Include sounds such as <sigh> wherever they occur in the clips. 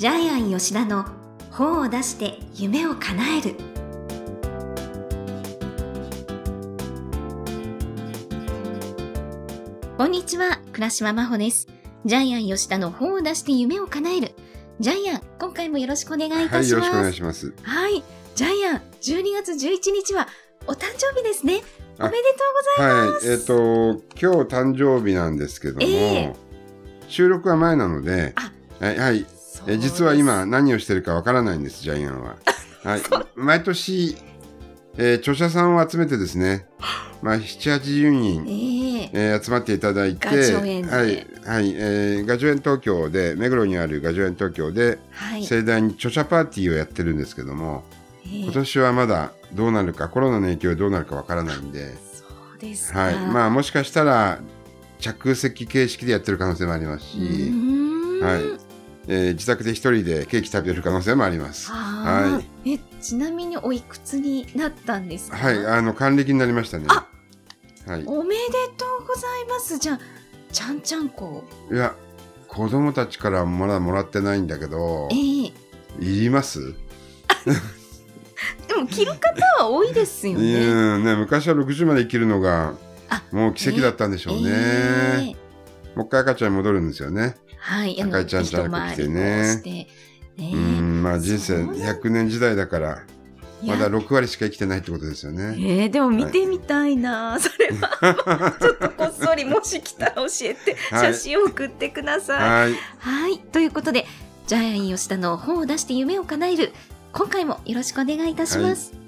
ジャイアン吉田の本を出して夢を叶える。こんにちは倉島真帆です。ジャイアン吉田の本を出して夢を叶える。ジャイアン今回もよろしくお願いいたします、はい、よろしくお願いします。はい。ジャイアン12月11日はお誕生日ですね。おめでとうございます。はい。えっ、と今日誕生日なんですけども、え収録は前なのであ。はい、はいえ実は今何をしてるかわからないんですジャイアンは。<laughs> はい、毎年、えー著者さんを集めてですね、まあ、7、80人、ええ。えー集まっていただいて、はい、はい、えーガジョ園東京で、目黒にあるガジョ園東京で、はい、盛大に著者パーティーをやってるんですけども、ええ。今年はまだどうなるか、コロナの影響でどうなるかわからないんで、そうですか。はい、まあ、もしかしたら、着席形式でやってる可能性もありますし、はい、えー自宅で一人でケーキ食べる可能性もあります。は、はいえちなみにおいくつになったんですか？はい、あの、還暦になりましたね。あはい。おめでとうございますじゃあちゃんちゃんこいや、子供たちからまだもらってないんだけどえ、えいります？<laughs> でも着る方は多いですよいねやね、昔は60まで生きるのがあ、もう奇跡だったんでしょうね。ええもう一回赤ちゃんに戻るんですよね。はい。赤いちゃんちゃんてね。ね。うん、まあ人生そうなん100年時代だから、まだ6割しか生きてないってことですよね。えー、でも見てみたいな、それは。<laughs> ちょっとこっそりもし来たら教えて、はい。写真を送ってください。はい。はい、ということでジャイアン吉田の本を出して夢を叶える今回もよろしくお願いいたします。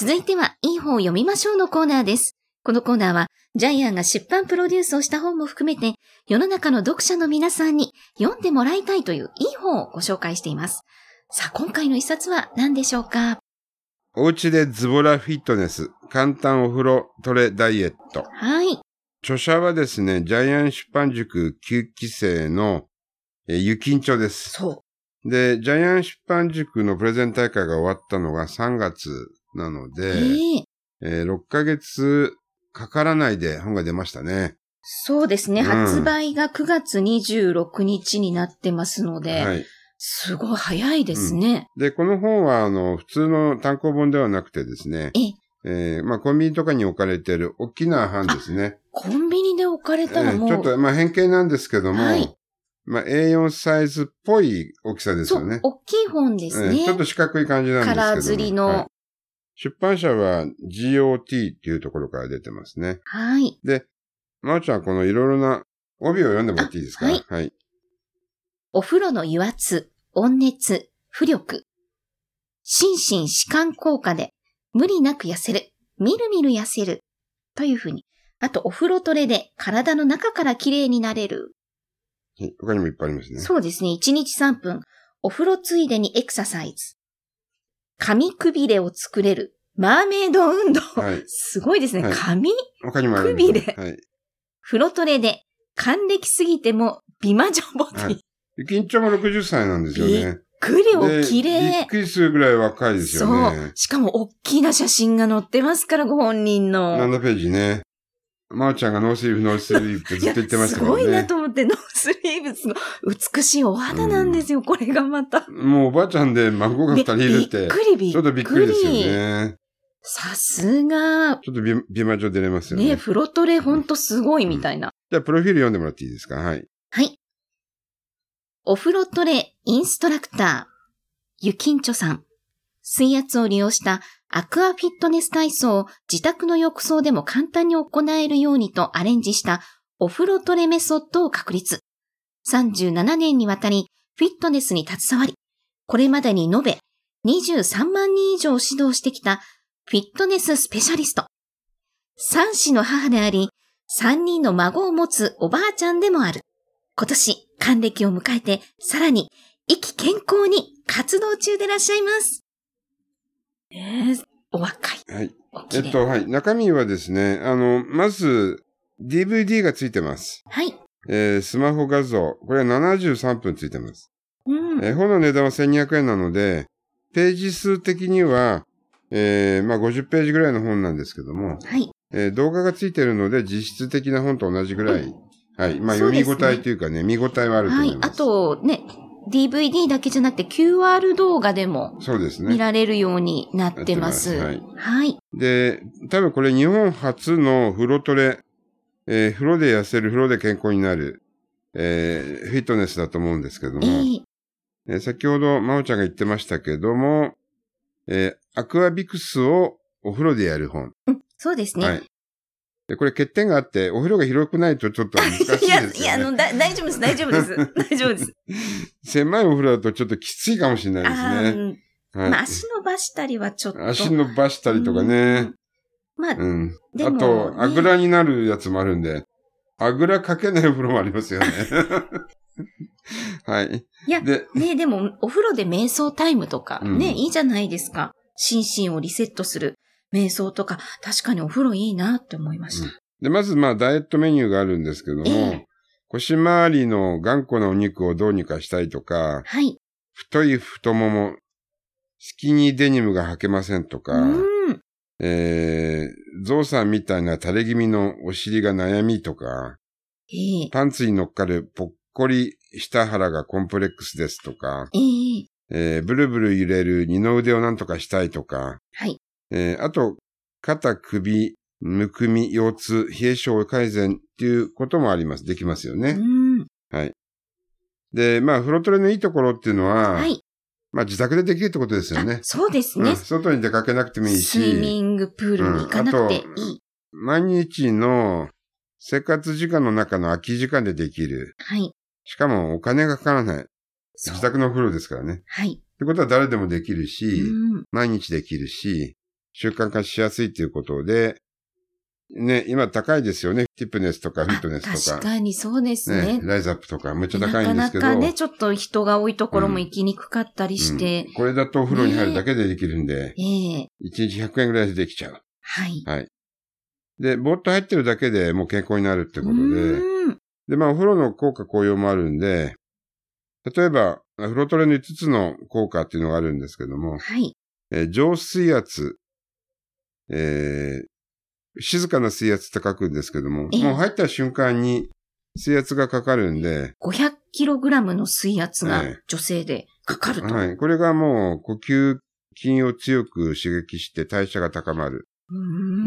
続いては、いい本を読みましょうのコーナーです。このコーナーは、ジャイアンが出版プロデュースをした本も含めて、世の中の読者の皆さんに読んでもらいたいといういい本をご紹介しています。さあ、今回の一冊は何でしょうか？お家でズボラフィットネス、簡単お風呂トレダイエット。はい。著者はですね、ジャイアン出版塾9期生の、えーゆきんちょです。そで、ジャイアン出版塾のプレゼン大会が終わったのが3月なのう。で、えええー6ヶ月かからないで本が出ましたね。そうですね、うん発売が9月26日になってますので、はい。すごい早いですね。で、この本は、あの、普通の単行本ではなくてですね、え、えーまあ、コンビニとかに置かれている大きな版ですね。コンビニで置かれえたらもう、ーちょっと、まあ、変形なんですけども、はいまあ、A4 サイズっぽい大きさですそうよね、。大きい本ですね。えーちょっと四角い感じなんですけども。カラー刷りのはい出版社は GOT っていうところから出てますね。はい。まおちゃん、このいろいろな帯を読んでもらっていいですか？あはいはい。お風呂の油圧、温熱、浮力。心身弛緩効果で無理なく痩せる。みるみる痩せる。というふうに。あと、お風呂トレで体の中から綺麗になれる。はい他にもいっぱいありますね。そうですね。1日3分。お風呂ついでにエクササイズ。髪くびれを作れる。マーメイド運動。はいすごいですね。はい髪他にもあります。くびれはい。風呂トレで、還暦すぎても美魔女ボディ。はいゆきんちょも60歳なんですよびっね。くりおで綺びっ麗。くりするぐらい若いですよそうね。。しかも、大きな写真が載ってますから、ご本人の。7ページね。まおちゃんがノースリーブ、ノースリーブってずっと言ってましたからね。すごいなと思って、ノースリーブスの美しいお肌なんですよ、これがまた。もうおばあちゃんで孫が2人いるってびっ、くりびっくり。ちょっとびっくりですよね。さすが、ちょっと美美魔女出れますよね。ね、フロトレほんとすごいみたいな。じゃあ、プロフィール読んでもらっていいですか？はい。はい。お風呂トレインストラクター、ゆきんちょさん。水圧を利用したアクアフィットネス体操を自宅の浴槽でも簡単に行えるようにとアレンジしたお風呂トレメソッドを確立。37年にわたりフィットネスに携わり、これまでに延べ23万人以上指導してきたフィットネススペシャリスト。三子の母であり、三人の孫を持つおばあちゃんでもある。今年、還暦を迎えて、さらに、意気健康に活動中でらっしゃいます。ねえ、お若い。はい。えっと、はい。中身はですね、あの、まず、DVD がついてます。はい。えースマホ画像。これは73分ついてます。うん。えー本の値段は1200円なので、ページ数的には、えー、まあ50ページぐらいの本なんですけども、はい。えー動画がついてるので実質的な本と同じぐらい、はい。まあ読み応えというかね、見応えはあるとはい。思います。あと、ね、DVD だけじゃなくて QR 動画でもそうですね。見られるようになってます。やってはい。で、多分これ日本初の風呂トレ、えー風呂で痩せる、風呂で健康になる、えーフィットネスだと思うんですけども、えーえー先ほど、まおちゃんが言ってましたけども、えーアクアビクスをお風呂でやる本。そうですね。はい。で、これ欠点があって、お風呂が広くないとちょっと難しいですよ、ね。いや、いや、あの、だ、大丈夫です、大丈夫です。<laughs> 大丈夫です。狭いお風呂だとちょっときついかもしれないあですね。ーはいまあ、足伸ばしたりはちょっと。足伸ばしたりとかね。まあ、うん。でもあと、ねあぐらになるやつもあるんで、あぐらかけないお風呂もありますよね。はい。いやで、ねでも、お風呂で瞑想タイムとか、うんね、いいじゃないですか。心身をリセットする瞑想とか、確かにお風呂いいなって思いました。で、まずまあ、ダイエットメニューがあるんですけども、ええ腰回りの頑固なお肉をどうにかしたいとか、はい。太い太もも、スキニーデニムが履けませんとか、うん。えー、ゾウさんみたいな垂れ気味のお尻が悩みとか、ええパンツに乗っかるぽっこり下腹がコンプレックスですとか、えええー、ブルブル揺れる二の腕をなんとかしたいとか、はい。えー、あと、肩、首、むくみ、腰痛、冷え症改善っていうこともあります。できますようね。ん。はい。で、まあ、風呂トレのいいところっていうのは、はい。まあ、自宅でできるってことですよねあ。そうですねうん。外に出かけなくてもいいスイミし、ングプールに行かなくていい。毎日の生活時間の中の空き時間でできる。はい。しかもお金がかからない。自宅のお風呂ですからね。っはい。てことは誰でもできるし、うん。毎日できるし、習慣化しやすいということで、ね、今高いですよね。フィットネスとかフィットネスとか。確かにそうですね。ね、ライズアップとか、めっちゃ高いんですけど。なかなかね、ちょっと人が多いところも行きにくかったりして、うんこれだとお風呂に入るだけでできるんで、ええ1日100円ぐらいでできちゃう。はい。はい。で、ぼーっと入ってるだけでもう健康になるってことで、うんで、まあお風呂の効果効用もあるんで、例えば、フロトレの5つの効果っていうのがあるんですけども、はい。えー上水圧、えー静かな水圧って書くんですけども、ええもう入った瞬間に水圧がかかるんで、500キログラムの水圧がええ女性でかかると。はい。これがもう呼吸筋を強く刺激して代謝が高まる。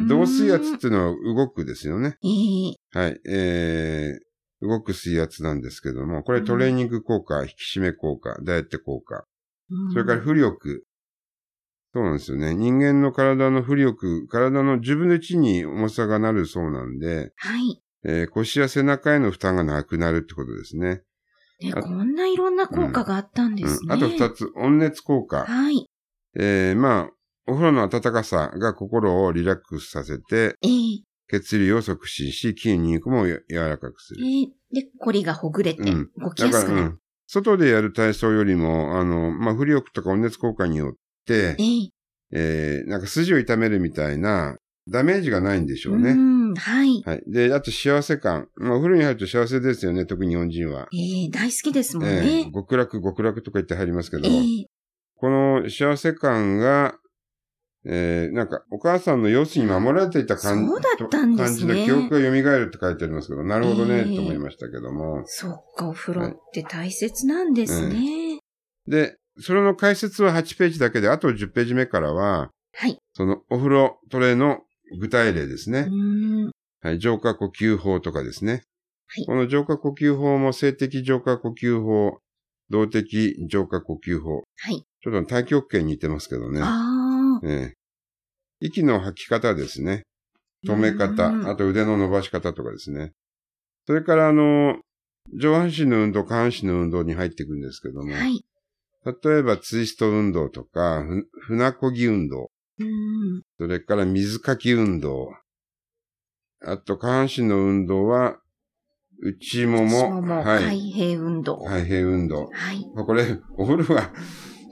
動水圧っていうのは動くですよね。ええはい。えー、動く水圧なんですけども、これトレーニング効果、引き締め効果、ダイエット効果、それから浮力。そうなんですよね。人間の体の浮力、体の10分の1に重さがなるそうなんで、はい。えー腰や背中への負担がなくなるってことですね。ね、あこんないろんな効果があったんですね。うん、あと二つ、温熱効果。はい。えー、まあ、お風呂の温かさが心をリラックスさせて、ええ血流を促進し、筋肉もや柔らかくする。ええで、コリがほぐれてうん動きやすくなる。うん。外でやる体操よりも、あの、まあ、浮力とか温熱効果によって、えええー、なんか筋を痛めるみたいなダメージがないんでしょうね。うん、はい。はい。で、あと幸せ感。まあ、お風呂に入ると幸せですよね、特に日本人は。ええ大好きですもんえねー。極楽、極楽とか言って入りますけど、ええこの幸せ感が、えー、なんか、お母さんの様子に守られていた感そうだったんですね感じで記憶が蘇るって書いてありますけど、なるほどね、えーと思いましたけども。そっか、お風呂って大切なんですね。で、それの解説は8ページだけで、あと10ページ目からは、はい。そのお風呂トレの具体例ですうね。はい、浄化呼吸法とかですね。はいこの浄化呼吸法も性的浄化呼吸法、動的浄化呼吸法。はい。ちょっと太極拳に似てますけどね。ああ。ええ息の吐き方ですね。止め方う、んあと腕の伸ばし方とかですね。それからあの、上半身の運動、下半身の運動に入っていくんですけども、はい。例えばツイスト運動とか、ふ船こぎ運動。それから水かき運動、あと下半身の運動は、内もも、もはい、開閉運動。開閉運動。はい。まあこれ、お風呂が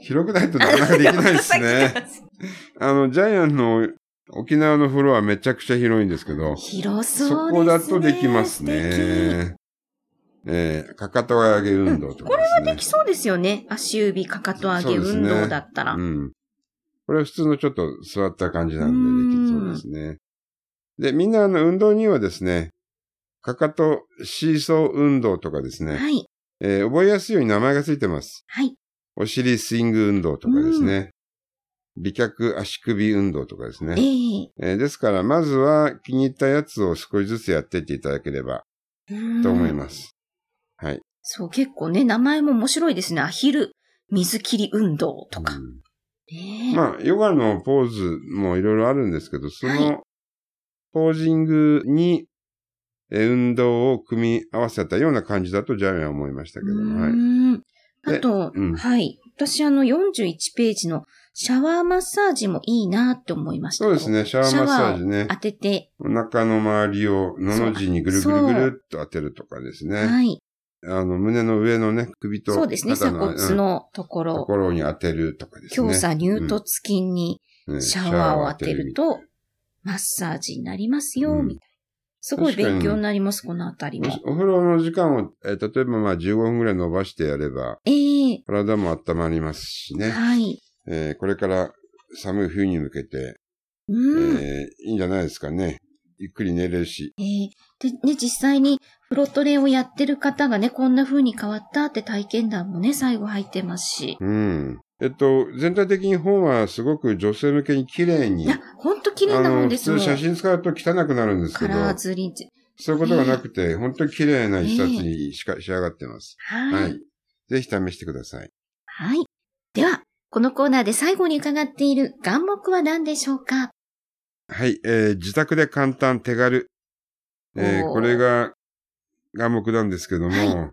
広くないとなかなかできない <laughs> ですね。あの、ジャイアンの沖縄の風呂はめちゃくちゃ広いんですけど、広そそうですね。こだとできます。ね。えー、かかと上げ運動とかこれですね。できそうですよね。足指かかと上げ運動だったら。うん。これは普通のちょっと座った感じなんでできそうですね。で、みんなあの運動にはですね、かかとシーソー運動とかですね、はい。えー覚えやすいように名前がついてます。はい。お尻スイング運動とかですね。美脚足首運動とかですね。えええーですから、まずは気に入ったやつを少しずつやっていっていただければと思います。はい。そう、結構ね、名前も面白いですね。アヒル水切り運動とか。うんまあ、ヨガのポーズもいろいろあるんですけど、そはのポージングにえー運動を組み合わせたような感じだとジャミは思いましたけど、うはい。あと、うんはい。私あの41ページのシャワーマッサージもいいなって思いました。そうですね、シャワーマッサージね当。てて、お腹の周りをのの字にぐるぐるぐるっと当てるとかですね。はい。あの、胸の上のね、首とそうですね、鎖骨のとこうんとろ、ころに当てるとかですね。強鎖乳突筋にうんシャワーを当てると、マッサージになりますよ、うんみたいな。すごい勉強になります、このあたりも。お風呂の時間を、えー例えばまあ15分ぐらい伸ばしてやれば、ええ体も温まりますしね。はい。えーこれから寒い冬に向けて、うん。えーいいんじゃないですかね。ゆっくり寝れるし。えーで、ね、実際にフロトレをやってる方がね、こんな風に変わったって体験談もね、最後入ってますし。うん。えっと、全体的に本はすごく女性向けに綺麗に。いや、ほんと綺麗な本ですもん。通写真使うと汚くなるんですけど、カラーズリンチ。そういうことがなくて、本当に綺麗な一冊にしか仕上がってます。はい。はい。ぜひ試してください。はい。では、このコーナーで最後に伺っている願目は何でしょうか？はい、えー自宅で簡単手軽。えーこれが願目なんですけども、は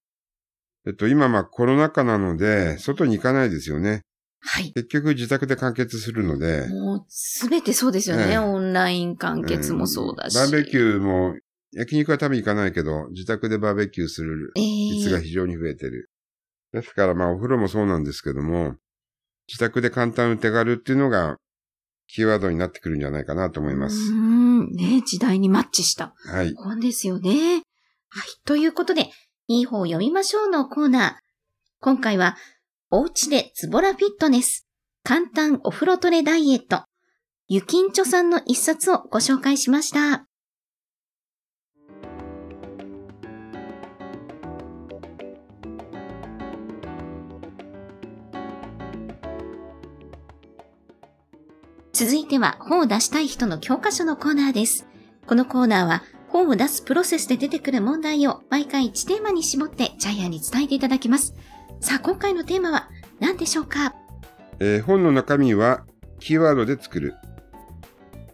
えっと、今まあコロナ禍なので、外に行かないですよね。はい。結局自宅で完結するので、もう、すべてそうですよね。ええオンライン完結もそうだし。んバーベキューも、焼肉は多分行かないけど、自宅でバーベキューするえ率がえ非常に増えてる。ですからまあお風呂もそうなんですけども、自宅で簡単手軽っていうのがキーワードになってくるんじゃないかなと思います。うーん。ね、時代にマッチしたはい。本ですよね。はい。ということで、いい方を読みましょうのコーナー。今回は、おうちでズボラフィットネス、簡単お風呂トレダイエット、ゆきんちょさんの一冊をご紹介しました。続いては本を出したい人の教科書のコーナーです。このコーナーは本を出すプロセスで出てくる問題を毎回1テーマに絞ってジャイアンに伝えていただきます。さあ、今回のテーマは何でしょうか？えー本の中身はキーワードで作る。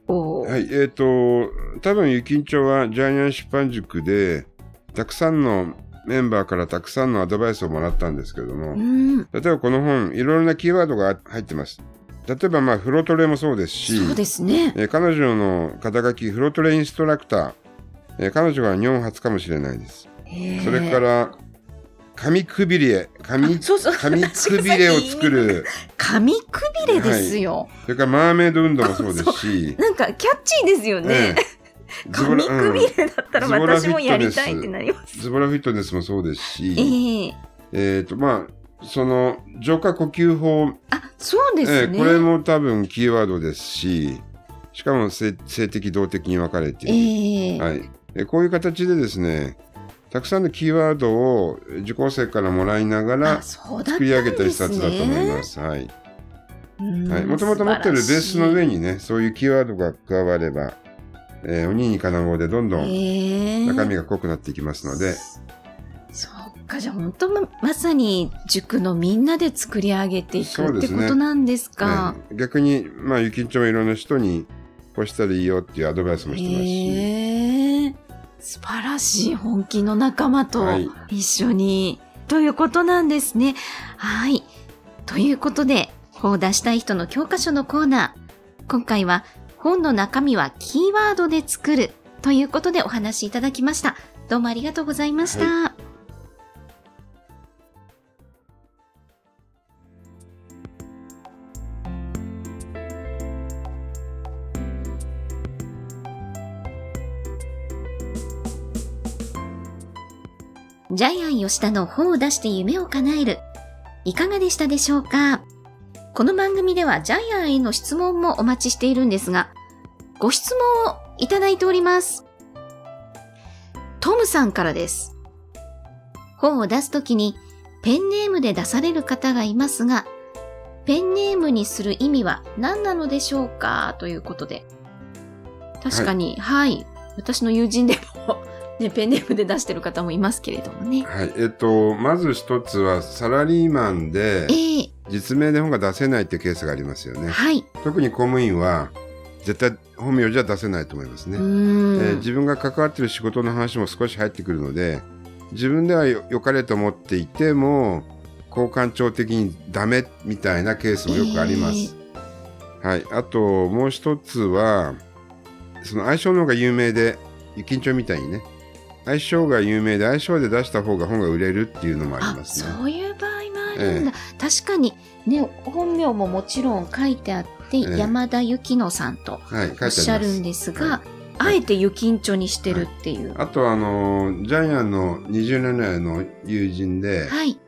はい。えっ、と、多分、ゆきんちょはジャイアン出版塾で、たくさんのメンバーからたくさんのアドバイスをもらったんですけれども。例えばこの本、いろいろなキーワードが入ってます。例えば、まあ、フロトレもそうですし、そうですね。えー彼女の肩書き、フロトレインストラクター、えー彼女が日本初かもしれないです。それか、ら、紙くびれ、紙。紙くびれを作る、紙くびれですよ。それからマーメイド運動もそうですし、なんかキャッチーですよね。ええ紙ラくびれだったら私もやりたいってなります。ズボラフィットネスもそうですし、えええっ、と、まあ、その、浄化呼吸法、あ、そうですね。えーこれも多分キーワードですし、しかも性性的動的に分かれて。ええはい。えこういう形でですね、たくさんのキーワードを受講生からもらいながら。作り上げた一冊だと思います。はい。うん。はい。もともと持ってるベースの上に、にね、そういうキーワードが加われば、えー、鬼に金棒でどんどんええ中身が濃くなっていきますので、そうか、じゃあ本当ままさに塾のみんなで作り上げていくってことなんですか。ね逆に、まあ、ゆきんちょもいろんな人に、こうしたらいいよっていうアドバイスもしてますし、へえ素晴らしい本気の仲間とはい一緒に、ということなんですね。はい。ということで、本を出したい人の教科書のコーナー。今回は本の中身はキーワードで作るということでお話しいただきました。どうもありがとうございました。ジャイアン吉田の本を出して夢を叶える。いかがでしたでしょうか？この番組ではジャイアンへの質問もお待ちしているんですが、ご質問をいただいております。トムさんからです。本を出すときにペンネームで出される方がいますが、ペンネームにする意味は何なのでしょうか？ということで。確かに、はい、私の友人でも、ね、ペンネームで出してる方もいますけれどもね。はい。えっと、まず一つは、サラリーマンでえ、え実名で本が出せないっていうケースがありますよね。はい。特に公務員は、絶対本名じゃ出せないと思いますね。えー自分が関わってる仕事の話も少し入ってくるので、自分ではよ良かれと思っていても、交換庁的にダメみたいなケースもよくあります。はい。あと、もう一つは、その相性の方が有名で、ゆきんちょみたいにね、相性が有名で相性で出した方が本が売れるっていうのもありあますね。そういう場合もあるんだ、確かにね本名ももちろん書いてあって、ええ。山田幸乃さんとおっ。しゃるんですが、はあえて雪んちょにしてるっていう。あと、あのージャイアンの20年来の友人で、はい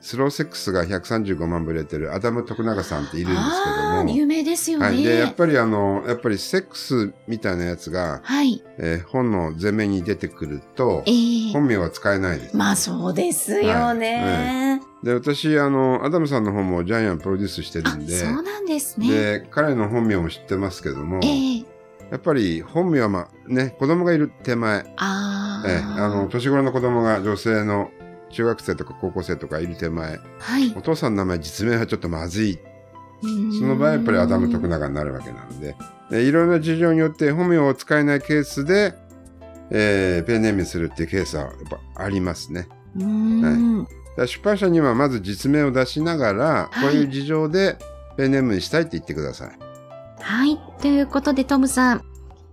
スローセックスが135万部売れてるアダム徳永さんっているんですけども、有名ですよね。はい。で、やっぱりあの、やっぱりセックスみたいなやつが、はい。えー本の前面に出てくるとえ、え。本名は使えないです。まあそうですよね、で、私、あの、アダムさんの本もジャイアンプロデュースしてるあんで、そうなんですね。で、彼の本名も知ってますけども、ええ。やっぱり本名はまあ、ね、子供がいる手前、ああえーあの、年頃の子供が女性の中学生とか高校生とかいる手前、はいお父さんの名前実名はちょっとまずい。そその場合はやっぱりアダム徳永になるわけなので、でいろんな事情によって本名を使えないケースで、えーペンネームにするっていうケースはやっぱありますね。うーん、だから出版社にはまず実名を出しながら、はいこういう事情でペンネームにしたいって言ってください。はい。ということで、トムさん、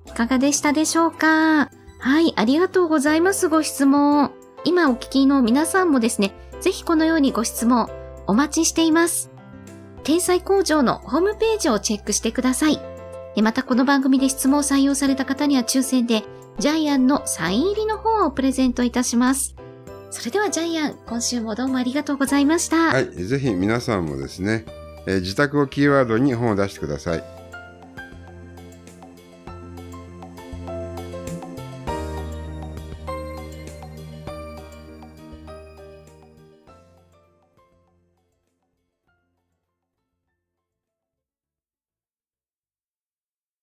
いかがでしたでしょうか？はい。ありがとうございます。ご質問。今お聞きの皆さんもですね、ぜひこのようにご質問お待ちしています。天才工場のホームページをチェックしてください。またこの番組で質問を採用された方には抽選で、ジャイアンのサイン入りの本をプレゼントいたします。それではジャイアン、今週もどうもありがとうございました。はい。ぜひ皆さんもですね、えー自宅をキーワードに本を出してください。